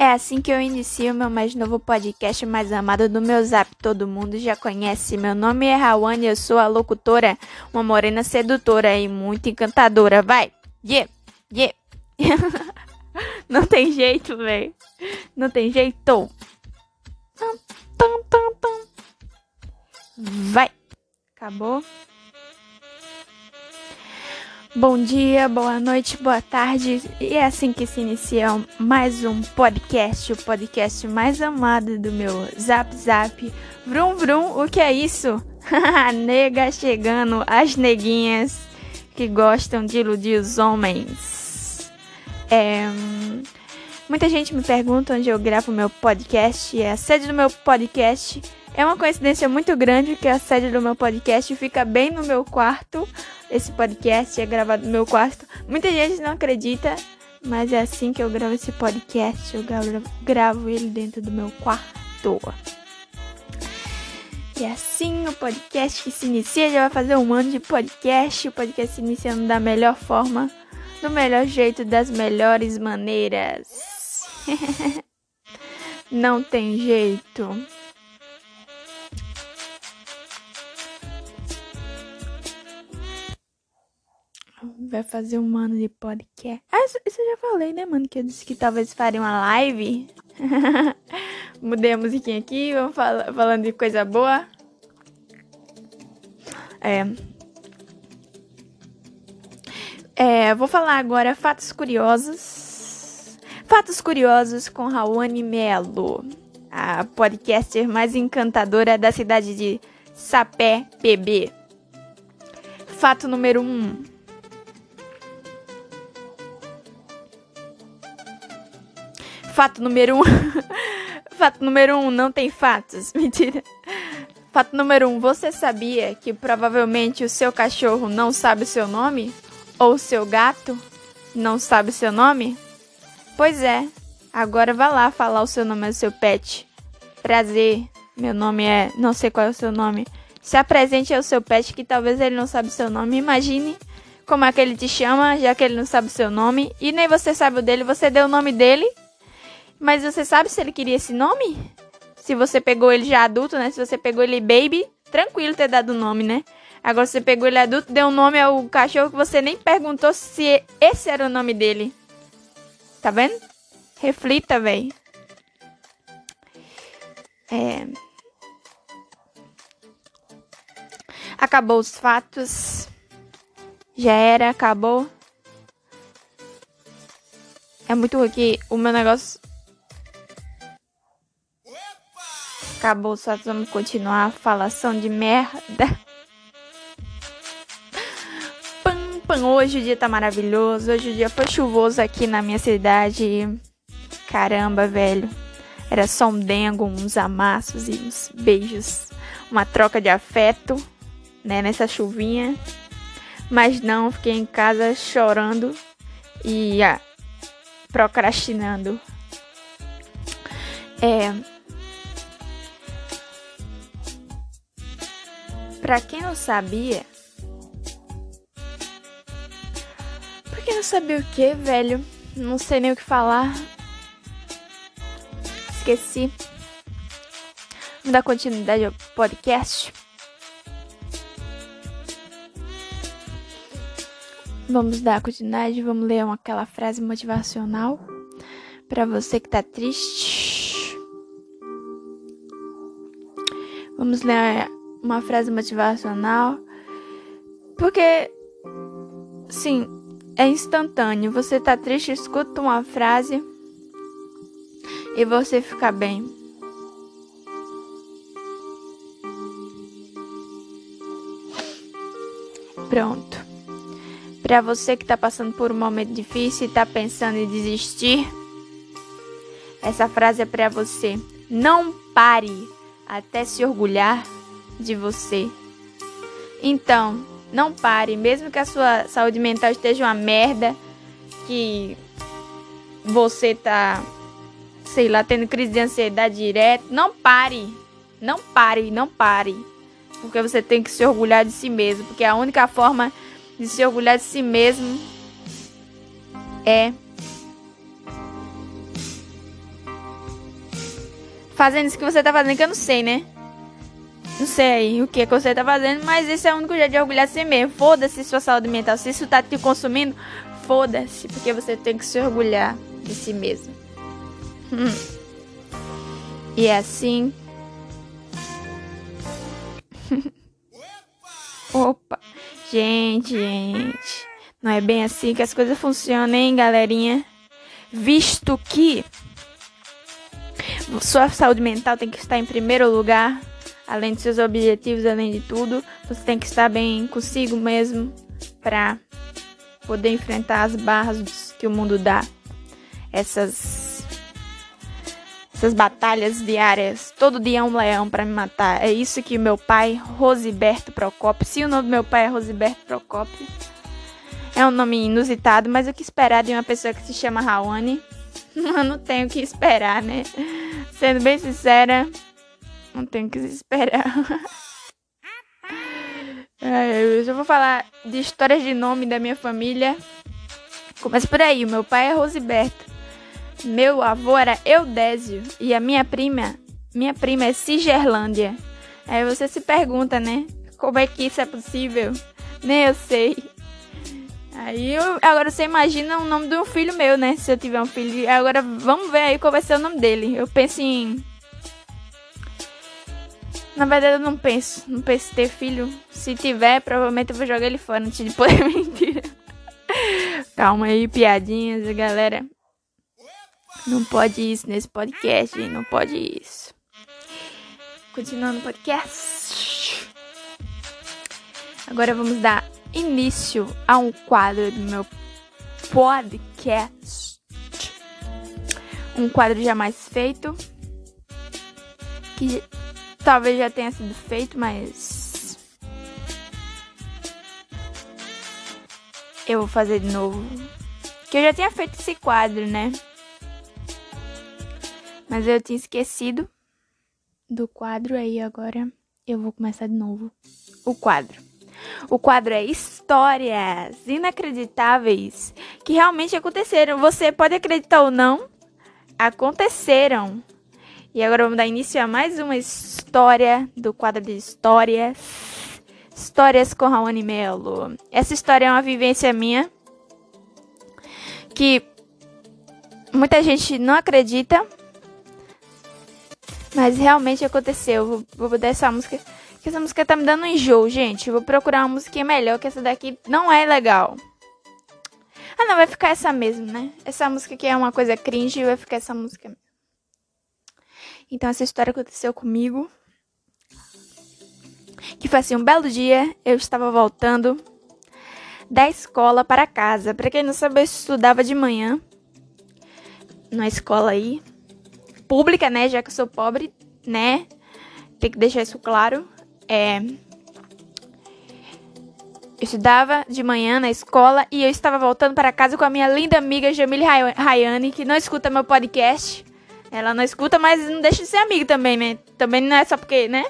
É assim que eu inicio meu mais novo podcast mais amado do meu zap. Todo mundo já conhece. Meu nome é Rawane, eu sou a locutora, uma morena sedutora e muito encantadora. Vai! Yeah! Yeah! Não tem jeito, velho. Não tem jeito. Vai! Acabou. Bom dia, boa noite, boa tarde. E é assim que se inicia mais um podcast, o podcast mais amado do meu Zap Zap. Vrum Vrum, o que é isso? Nega chegando, as neguinhas que gostam de iludir os homens. É, muita gente me pergunta onde eu gravo meu podcast. É a sede do meu podcast é uma coincidência muito grande que a sede do meu podcast fica bem no meu quarto. Esse podcast é gravado no meu quarto. Muita gente não acredita, mas é assim que eu gravo esse podcast. Eu gravo, gravo ele dentro do meu quarto. E assim o podcast que se inicia já vai fazer um ano de podcast. O podcast se iniciando da melhor forma, do melhor jeito, das melhores maneiras. não tem jeito. Vai fazer um ano de podcast. Ah, isso, eu já falei, né, mano? Que eu disse que talvez faria uma live. Mudei a musiquinha aqui, vamos fal falando de coisa boa. É. É, vou falar agora fatos curiosos. Fatos curiosos com Raoni Melo, a podcaster mais encantadora da cidade de Sapé, PB. Fato número 1. Um. Fato número um. Fato número um, não tem fatos. Mentira. Fato número um, você sabia que provavelmente o seu cachorro não sabe o seu nome? Ou o seu gato não sabe o seu nome? Pois é. Agora vá lá falar o seu nome ao seu pet. Prazer. Meu nome é. Não sei qual é o seu nome. Se apresente ao seu pet que talvez ele não sabe o seu nome. Imagine como é que ele te chama, já que ele não sabe o seu nome. E nem você sabe o dele. Você deu o nome dele mas você sabe se ele queria esse nome? Se você pegou ele já adulto, né? Se você pegou ele baby, tranquilo ter dado o nome, né? Agora você pegou ele adulto, deu um nome ao cachorro que você nem perguntou se esse era o nome dele. Tá vendo? Reflita, véi. É... Acabou os fatos. Já era, acabou. É muito aqui. O meu negócio Acabou, só vamos continuar a falação de merda. Pam, pam, hoje o dia tá maravilhoso. Hoje o dia foi chuvoso aqui na minha cidade. Caramba, velho. Era só um dengo, uns amassos e uns beijos. Uma troca de afeto, né, nessa chuvinha. Mas não, fiquei em casa chorando e ah, procrastinando. É, Pra quem não sabia. Pra quem não sabia o que, velho? Não sei nem o que falar. Esqueci. Vamos dar continuidade ao podcast. Vamos dar continuidade, vamos ler uma, aquela frase motivacional para você que tá triste. Vamos ler uma frase motivacional. Porque, sim, é instantâneo. Você tá triste, escuta uma frase e você fica bem. Pronto. Para você que tá passando por um momento difícil e tá pensando em desistir, essa frase é para você. Não pare até se orgulhar de você. Então, não pare, mesmo que a sua saúde mental esteja uma merda, que você tá, sei lá, tendo crise de ansiedade direto, não pare. Não pare, não pare. Porque você tem que se orgulhar de si mesmo, porque a única forma de se orgulhar de si mesmo é fazendo isso que você tá fazendo, que eu não sei, né? Não sei o que, que você tá fazendo, mas esse é o único jeito de orgulhar de si mesmo. Foda-se sua saúde mental. Se isso tá te consumindo, foda-se, porque você tem que se orgulhar de si mesmo. Hum. E é assim. Opa! Gente, gente. Não é bem assim que as coisas funcionam, hein, galerinha? Visto que sua saúde mental tem que estar em primeiro lugar, além de seus objetivos, além de tudo, você tem que estar bem consigo mesmo para poder enfrentar as barras que o mundo dá. Essas essas batalhas diárias. Todo dia é um leão para me matar. É isso que meu pai, Rosiberto Procópio, se o nome do meu pai é Rosiberto Procópio, é um nome inusitado, mas o que esperar de uma pessoa que se chama Raoni? Eu não tenho o que esperar, né? Sendo bem sincera, não tenho o que esperar. Eu já vou falar de histórias de nome da minha família. Começa por aí. Meu pai é Rosiberto. Meu avô era Eudésio e a minha prima, minha prima é Cigerlândia. Aí você se pergunta, né? Como é que isso é possível? Nem eu sei. Aí eu, agora você imagina o nome de um filho meu, né? Se eu tiver um filho. Agora vamos ver aí qual vai ser o nome dele. Eu penso em. Na verdade eu não penso. Não penso ter filho. Se tiver, provavelmente eu vou jogar ele fora antes de poder mentir. Calma aí, piadinhas, galera. Não pode isso nesse podcast, não pode isso. Continuando o podcast. Agora vamos dar início a um quadro do meu podcast. Um quadro jamais feito. Que talvez já tenha sido feito, mas. Eu vou fazer de novo. Que eu já tinha feito esse quadro, né? Mas eu tinha esquecido do quadro aí agora. Eu vou começar de novo. O quadro. O quadro é histórias inacreditáveis que realmente aconteceram. Você pode acreditar ou não, aconteceram. E agora vamos dar início a mais uma história do quadro de histórias. Histórias com Raoni Melo. Essa história é uma vivência minha que muita gente não acredita, mas realmente aconteceu. Vou, botar essa música. Que essa música tá me dando um enjoo, gente. Vou procurar uma música melhor, que essa daqui não é legal. Ah, não, vai ficar essa mesmo, né? Essa música aqui é uma coisa cringe, vai ficar essa música. Então, essa história aconteceu comigo. Que foi assim, um belo dia, eu estava voltando da escola para casa. Para quem não sabe, eu estudava de manhã. Na escola aí, pública, né? Já que eu sou pobre, né? Tem que deixar isso claro. É, eu estudava de manhã na escola e eu estava voltando para casa com a minha linda amiga Jamile Rayane, que não escuta meu podcast. Ela não escuta, mas não deixa de ser amiga também, né? Também não é só porque, né?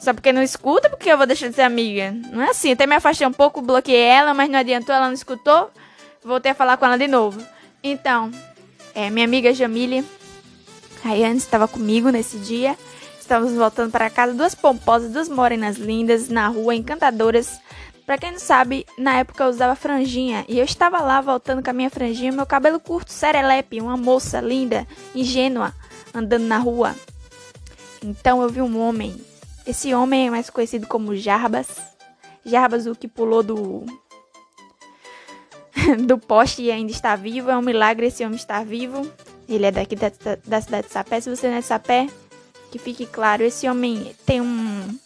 Só porque não escuta, porque eu vou deixar de ser amiga. Não é assim. Até me afastei um pouco, bloqueei ela, mas não adiantou, ela não escutou. Voltei a falar com ela de novo. Então, é, minha amiga Jamile Rayane estava comigo nesse dia. Estávamos voltando para casa, duas pomposas, duas morenas lindas, na rua, encantadoras. Para quem não sabe, na época eu usava franjinha e eu estava lá voltando com a minha franjinha, meu cabelo curto, serelepe, uma moça linda, ingênua, andando na rua. Então eu vi um homem. Esse homem é mais conhecido como Jarbas. Jarbas, o que pulou do do poste e ainda está vivo. É um milagre esse homem estar vivo. Ele é daqui da, da cidade de Sapé. Se você não é de Sapé, que fique claro, esse homem tem um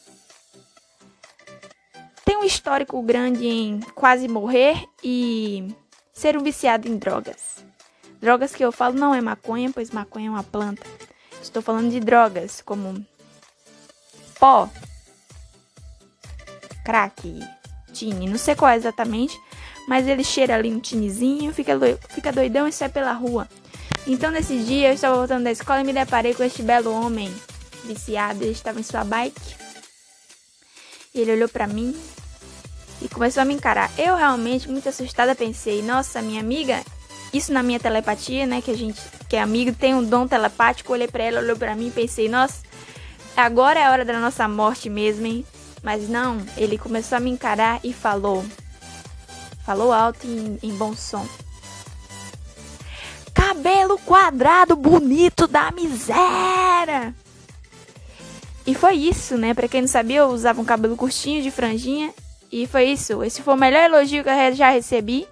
um histórico grande em quase morrer e ser um viciado em drogas. Drogas que eu falo não é maconha, pois maconha é uma planta. Estou falando de drogas como pó, crack, tine, não sei qual é exatamente, mas ele cheira ali um tinezinho, fica, fica doidão e sai pela rua. Então, nesse dia, eu estava voltando da escola e me deparei com este belo homem viciado. Ele estava em sua bike. Ele olhou para mim e começou a me encarar. Eu realmente, muito assustada, pensei: nossa, minha amiga isso na minha telepatia, né? Que a gente, que é amigo, tem um dom telepático. Olhei pra ela, olhou pra mim e pensei, nossa, agora é a hora da nossa morte mesmo, hein? Mas não, ele começou a me encarar e falou. Falou alto em, em bom som. Cabelo quadrado bonito da miséria! E foi isso, né? Pra quem não sabia, eu usava um cabelo curtinho de franjinha. E foi isso. Esse foi o melhor elogio que eu já recebi.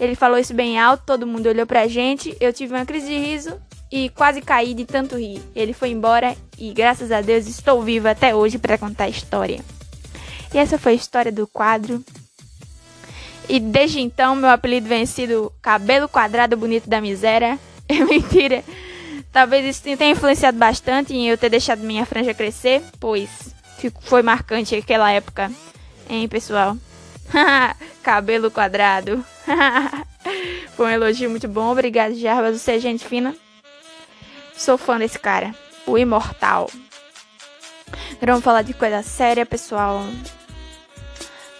Ele falou isso bem alto, todo mundo olhou pra gente. Eu tive uma crise de riso e quase caí de tanto rir. Ele foi embora e graças a Deus estou viva até hoje para contar a história. E essa foi a história do quadro. E desde então meu apelido vem sido Cabelo Quadrado Bonito da Miséria. É mentira. Talvez isso tenha influenciado bastante em eu ter deixado minha franja crescer, pois foi marcante aquela época, hein, pessoal? Cabelo quadrado. Foi um elogio muito bom. Obrigado, Jarbas. Você é gente fina. Sou fã desse cara. O imortal. Agora vamos falar de coisa séria, pessoal.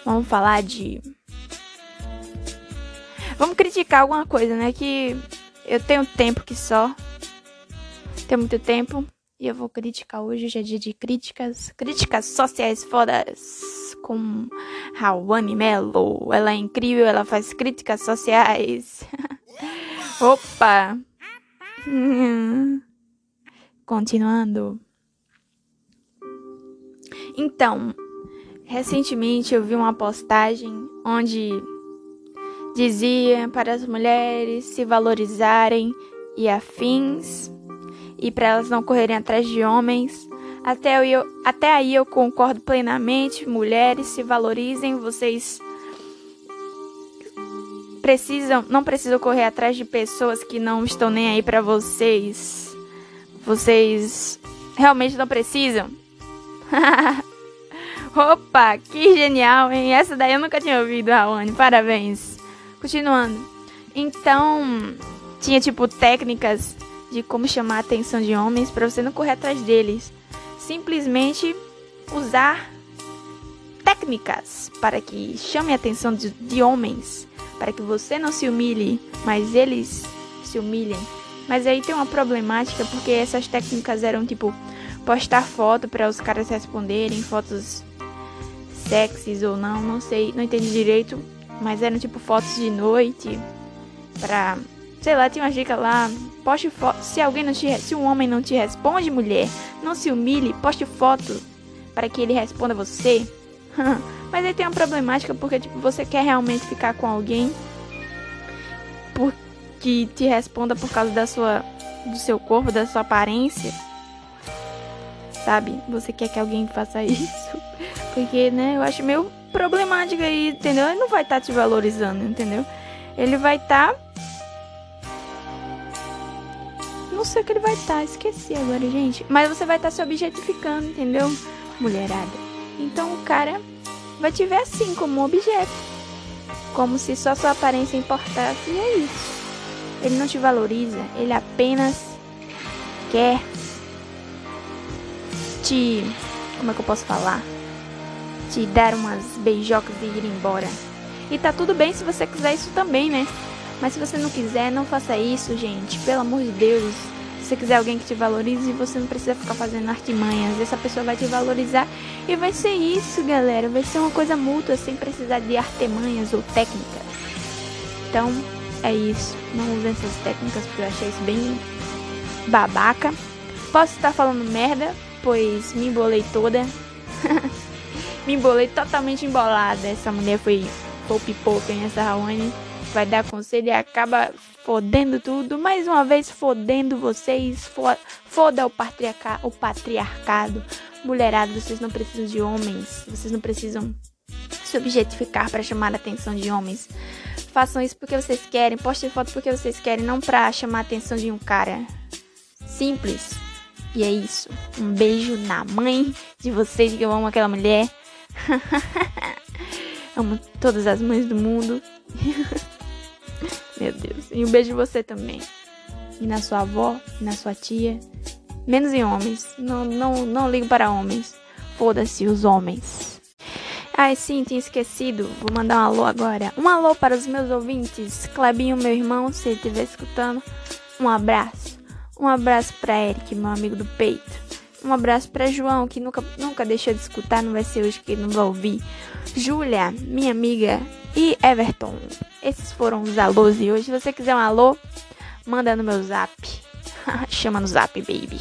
Vamos falar de. Vamos criticar alguma coisa, né? Que eu tenho tempo que só. Tenho muito tempo. E eu vou criticar hoje. Hoje é dia de críticas. Críticas sociais fodas com Rawane Mello. Ela é incrível, ela faz críticas sociais. Opa! Continuando. Então, recentemente eu vi uma postagem onde dizia para as mulheres se valorizarem e afins e para elas não correrem atrás de homens até, eu, até aí eu concordo plenamente. Mulheres, se valorizem. Vocês precisam, não precisam correr atrás de pessoas que não estão nem aí para vocês. Vocês realmente não precisam. Opa, que genial, hein? Essa daí eu nunca tinha ouvido, Raoni. Parabéns. Continuando. Então, tinha tipo técnicas de como chamar a atenção de homens para você não correr atrás deles simplesmente usar técnicas para que chame a atenção de, de homens, para que você não se humilhe, mas eles se humilhem. Mas aí tem uma problemática porque essas técnicas eram tipo postar foto para os caras responderem, fotos sexys ou não, não sei, não entendi direito, mas eram tipo fotos de noite para sei lá, tinha uma dica lá, poste foto, se alguém não te, se um homem não te responde, mulher, não se humilhe, poste foto para que ele responda você. Mas aí tem uma problemática porque tipo, você quer realmente ficar com alguém por, que te responda por causa da sua do seu corpo, da sua aparência. Sabe? Você quer que alguém faça isso? Porque, né, eu acho meio problemática aí, entendeu? Ele não vai estar tá te valorizando, entendeu? Ele vai estar tá sei o que ele vai estar, tá, esqueci agora, gente. Mas você vai estar tá se objetificando, entendeu? Mulherada. Então o cara vai te ver assim, como um objeto. Como se só sua aparência importasse e é isso. Ele não te valoriza, ele apenas quer te. Como é que eu posso falar? Te dar umas beijocas e ir embora. E tá tudo bem se você quiser isso também, né? Mas se você não quiser, não faça isso, gente. Pelo amor de Deus. Se você quiser alguém que te valorize, você não precisa ficar fazendo artimanhas. Essa pessoa vai te valorizar e vai ser isso, galera. Vai ser uma coisa mútua, sem precisar de artimanhas ou técnicas. Então, é isso. Não use essas técnicas porque eu achei isso bem babaca. Posso estar falando merda, pois me embolei toda. me embolei totalmente embolada. Essa mulher foi, hein, essa Raoni vai dar conselho e acaba fodendo tudo. Mais uma vez, fodendo vocês. Foda o, patriarca, o patriarcado. Mulherada, vocês não precisam de homens. Vocês não precisam se objetificar para chamar a atenção de homens. Façam isso porque vocês querem. Postem foto porque vocês querem, não pra chamar a atenção de um cara. Simples. E é isso. Um beijo na mãe de vocês que eu amo aquela mulher. amo todas as mães do mundo. Meu Deus. E um beijo em você também. E na sua avó, e na sua tia. Menos em homens. Não, não, não ligo para homens. Foda-se os homens. Ai, sim, tinha esquecido. Vou mandar um alô agora. Um alô para os meus ouvintes. Clebinho, meu irmão, se ele estiver escutando, um abraço. Um abraço para Eric, meu amigo do peito. Um abraço para João, que nunca, nunca deixou de escutar, não vai ser hoje que não vai ouvir. Júlia, minha amiga, e Everton. Esses foram os alôs de hoje. Se você quiser um alô, manda no meu zap. Chama no zap, baby.